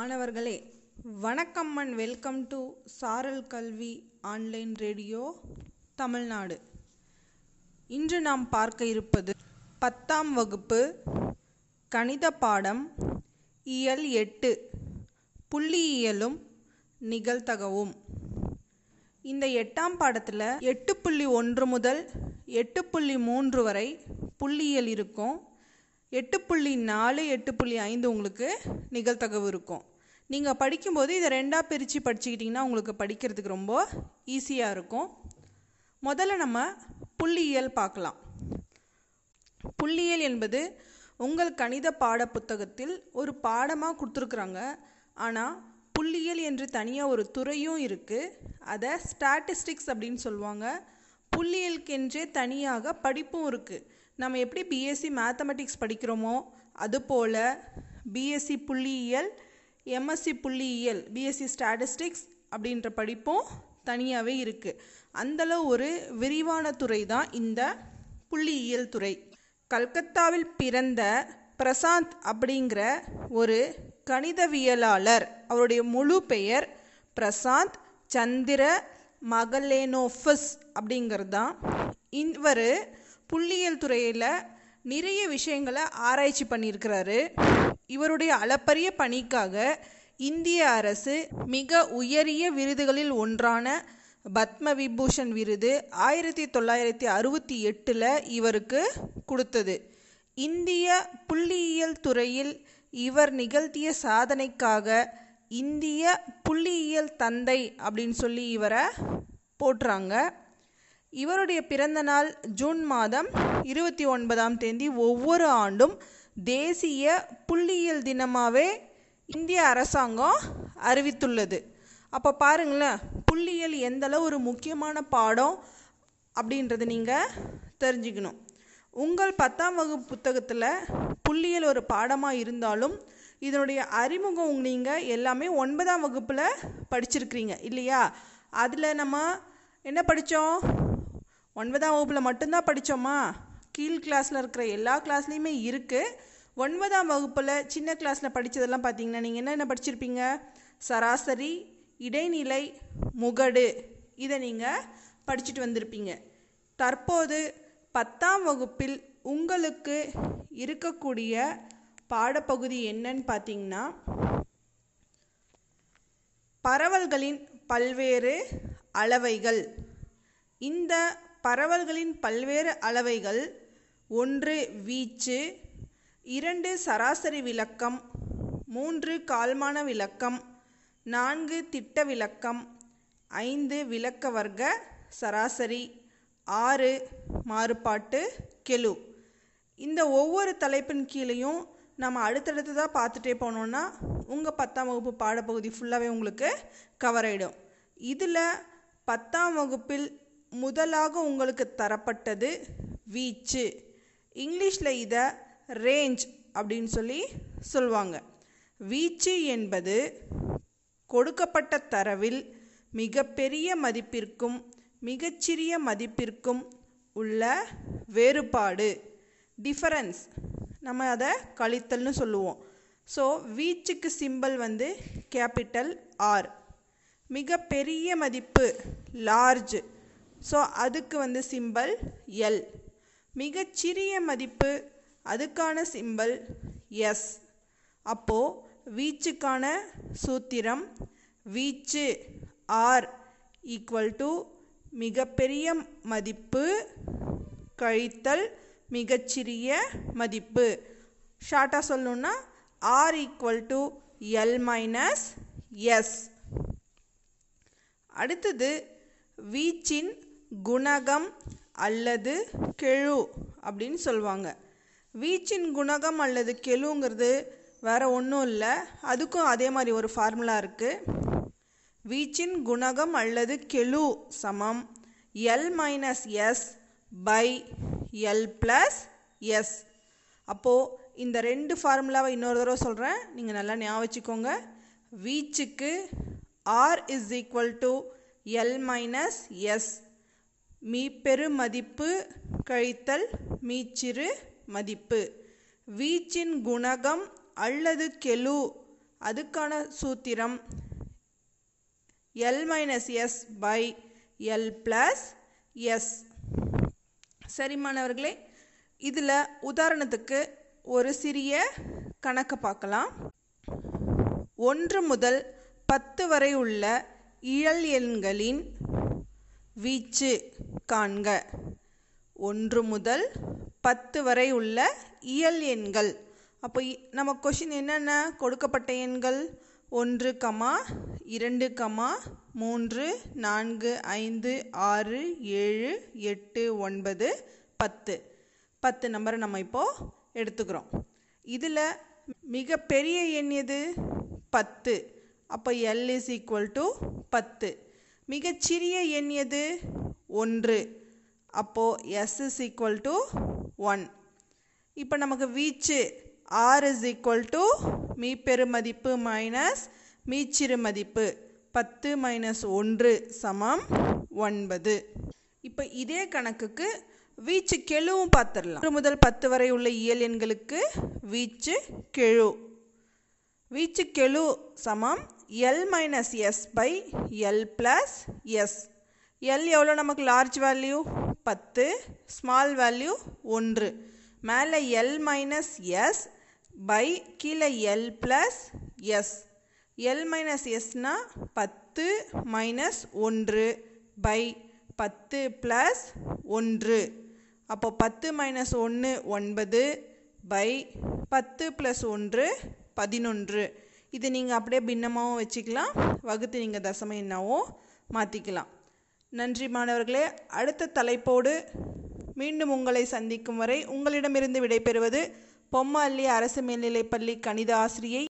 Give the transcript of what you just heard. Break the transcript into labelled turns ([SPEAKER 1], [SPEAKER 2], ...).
[SPEAKER 1] மாணவர்களே வணக்கம் and welcome to சாரல் கல்வி ஆன்லைன் ரேடியோ தமிழ்நாடு இன்று நாம் பார்க்க இருப்பது பத்தாம் வகுப்பு கணித பாடம் இயல் எட்டு புள்ளியியலும் நிகழ்தகவும். இந்த எட்டாம் பாடத்தில் எட்டு புள்ளி ஒன்று முதல் எட்டு புள்ளி மூன்று வரை புள்ளியியல் இருக்கும். எட்டு புள்ளி நாலு எட்டு புள்ளி ஐந்து உங்களுக்கு நிகழ்தகவு இருக்கும். நீங்கள் படிக்கும்போது இதை ரெண்டாக பிரித்து படிச்சுக்கிட்டிங்கன்னா உங்களுக்கு படிக்கிறதுக்கு ரொம்ப ஈஸியாக இருக்கும். முதல்ல நம்ம புள்ளியியல் பார்க்கலாம். புள்ளியியல் என்பது உங்கள் கணித பாட புத்தகத்தில் ஒரு பாடமாக கொடுத்துருக்குறாங்க. ஆனால் புள்ளியியல் என்று தனியாக ஒரு துறையும் இருக்குது அதை ஸ்டாட்டிஸ்டிக்ஸ் அப்படின்னு சொல்லுவாங்க. புள்ளியியலுக்கென்றே தனியாக படிப்பும் இருக்குது நம்ம எப்படி பிஎஸ்சி மேத்தமெட்டிக்ஸ் படிக்கிறோமோ அதுபோல் பிஎஸ்சி புள்ளியியல் எம்எஸ்சி புள்ளியியல் பிஎஸ்சி ஸ்டாட்டிஸ்டிக்ஸ் அப்படின்ற படிப்பும் தனியாகவே இருக்குது அந்தளவு ஒரு விரிவான துறை தான் இந்த புள்ளியியல் துறை. கல்கத்தாவில் பிறந்த பிரசாந்த் அப்படிங்கிற ஒரு கணிதவியலாளர் அவருடைய முழு பெயர் பிரசாந்த் சந்திர மகலேனோஃபஸ் அப்படிங்கிறது தான் இவர் புள்ளியியல் துறையில் நிறைய விஷயங்களை ஆராய்ச்சி பண்ணியிருக்கிறாரு. இவருடைய அளப்பரிய பணிக்காக இந்திய அரசு மிக உயரிய விருதுகளில் ஒன்றான பத்ம விபூஷன் விருது ஆயிரத்தி தொள்ளாயிரத்தி அறுபத்தி எட்டில் இவருக்கு கொடுத்தது. இந்திய புள்ளியியல் துறையில் இவர் நிகழ்த்திய சாதனைக்காக இந்திய புள்ளியியல் தந்தை அப்படின்னு சொல்லி இவரை போட்டுறாங்க இவருடைய பிறந்த நாள் ஜூன் மாதம் இருபத்தி ஒன்பதாம் தேதி ஒவ்வொரு ஆண்டும் தேசிய புள்ளியியல் தினமாகவே இந்திய அரசாங்கம் அறிவித்துள்ளது. அப்போ பாருங்களேன் புள்ளியியல் எந்தளவு ஒரு முக்கியமான பாடம் அப்படின்றத நீங்கள் தெரிஞ்சுக்கணும். உங்கள் பத்தாம் வகுப்பு புத்தகத்தில் புள்ளியல் ஒரு பாடமாக இருந்தாலும் இதனுடைய அறிமுகம் நீங்கள் எல்லாமே ஒன்பதாம் வகுப்பில் படிச்சிருக்கிறீங்க இல்லையா? அதில் நம்ம என்ன படித்தோம் ஒன்பதாம் வகுப்பில் மட்டும்தான் படித்தோமா கீழ் கிளாஸில் இருக்கிற எல்லா கிளாஸ்லேயுமே இருக்குது ஒன்பதாம் வகுப்பில் சின்ன கிளாஸில் படித்ததெல்லாம் பார்த்தீங்கன்னா நீங்கள் என்ன என்ன படிச்சிருப்பீங்க? சராசரி இடைநிலை முகடு. இதை நீங்கள் படிச்சுட்டு வந்திருப்பீங்க. தற்போது பத்தாம் வகுப்பில் உங்களுக்கு இருக்கக்கூடிய பாடப்பகுதி என்னன்னு பார்த்தீங்கன்னா பரவல்களின் பல்வேறு அளவைகள். இந்த பரவல்களின் பல்வேறு அளவைகள் ஒன்று வீச்சு இரண்டு சராசரி விளக்கம் மூன்று கால்மான விளக்கம் நான்கு திட்ட விளக்கம் ஐந்து விளக்க வர்க்க சராசரி ஆறு மாறுபாட்டு கெழு. இந்த ஒவ்வொரு தலைப்பின் கீழேயும் நம்ம அடுத்தடுத்ததாக பார்த்துட்டே போனோன்னா உங்கள் பத்தாம் வகுப்பு பாடப்பகுதி ஃபுல்லாகவே உங்களுக்கு கவர் ஆகிடும் இதில் பத்தாம் வகுப்பில் முதலாக உங்களுக்கு தரப்பட்டது வீச்சு. இங்கிலீஷில் இதை ரேஞ்ச் அப்படின்னு சொல்லி சொல்லுவாங்க. வீச்சு என்பது கொடுக்கப்பட்ட தரவில் மிகப்பெரிய மதிப்பிற்கும் மிகச்சிறிய மதிப்பிற்கும் உள்ள வேறுபாடு டிஃபரன்ஸ் நம்ம அதை கழித்தல்னு சொல்லுவோம். ஸோ வீச்சுக்கு சிம்பல் வந்து கேபிட்டல் ஆர் மிக பெரிய மதிப்பு லார்ஜ் ஸோ அதுக்கு வந்து சிம்பல் எல் மிகச்சிறிய மதிப்பு அதுக்கான சிம்பல் எஸ் அப்போது வீச்சுக்கான சூத்திரம் வீச்சு ஆர் ஈக்குவல் டு மிகப்பெரிய மதிப்பு கழித்தல் மிகச்சிறிய மதிப்பு. ஷார்ட்டாக சொல்லணுன்னா R equal to L minus S அடுத்தது வீச்சின் குணகம் அல்லது கெழு அப்படின்னு சொல்லுவாங்க. வீச்சின் குணகம் அல்லது கெழுங்கிறது வேறு ஒன்றும் இல்லை. அதுக்கும் அதே மாதிரி ஒரு ஃபார்முலா இருக்குது வீச்சின் குணகம் அல்லது கெழு சமம். L minus S by L plus S அப்போது இந்த ரெண்டு ஃபார்முலாவை இன்னொரு தடவை சொல்கிறேன் நீங்கள் நல்லா ஞாபகம் வச்சுக்கோங்க. வீச்சுக்கு R is equal to L minus S மீப்பெரு மதிப்பு கழித்தல் மீச்சிறு மதிப்பு. வீச்சின் குணகம் அல்லது கெழு. அதுக்கான சூத்திரம் L minus S by L plus S சரி மாணவர்களே இதில் உதாரணத்துக்கு ஒரு சிறிய கணக்கு பார்க்கலாம். ஒன்று முதல் பத்து வரை உள்ள இயல் எண்களின் வீச்சு காண்க. ஒன்று முதல் பத்து வரை உள்ள இயல் எண்கள். அப்போ இ- நம்ம கொஷின் என்னென்ன? கொடுக்கப்பட்ட எண்கள்? ஒன்று கமா இரண்டு கமா மூன்று நான்கு ஐந்து ஆறு ஏழு எட்டு ஒன்பது பத்து. பத்து நம்பரை நம்ம இப்போது எடுத்துக்கிறோம். இதில் மிக பெரிய எண் எது? பத்து. அப்போ எல் இஸ் ஈக்குவல் டு பத்து. மிகச்சிறிய எண் எது? ஒன்று. அப்போது S is equal to one இப்போ நமக்கு வீச்சு ஆர் இஸ் ஈக்குவல் டு மீ பெருமதிப்பு மைனஸ் மீச்சிறு மதிப்பு பத்து மைனஸ் ஒன்று சமம் ஒன்பது. இப்போ இதே கணக்குக்கு வீச்சு கெழுவும் பார்த்துடலாம் ஒன்று முதல் பத்து வரை உள்ள இயல் எண்களுக்கு வீச்சு கெழு. வீச்சு கெழு சமம் L minus S by L plus S L எவ்வளோ நமக்கு லார்ஜ் வேல்யூ பத்து. ஸ்மால் வேல்யூ ஒன்று. மேலே எல் மைனஸ் எஸ் பை கீழே L plus S L minus எஸ்னால் பத்து மைனஸ் ஒன்று பை பத்து ப்ளஸ் ஒன்று. அப்போ பத்து மைனஸ் ஒன்று ஒன்பது பை பத்து ப்ளஸ் ஒன்று பதினொன்று. இது நீங்கள் அப்படியே பின்னமாகவும் வச்சுக்கலாம். வகுத்து நீங்கள் தசம எண்ணாவும் மாற்றிக்கலாம் நன்றி மாணவர்களே. அடுத்த தலைப்போடு மீண்டும் உங்களை சந்திக்கும் வரை உங்களிடமிருந்து விடைபெறுவது பொம்மல்லி அரசு மேல்நிலைப்பள்ளி கணித ஆசிரியை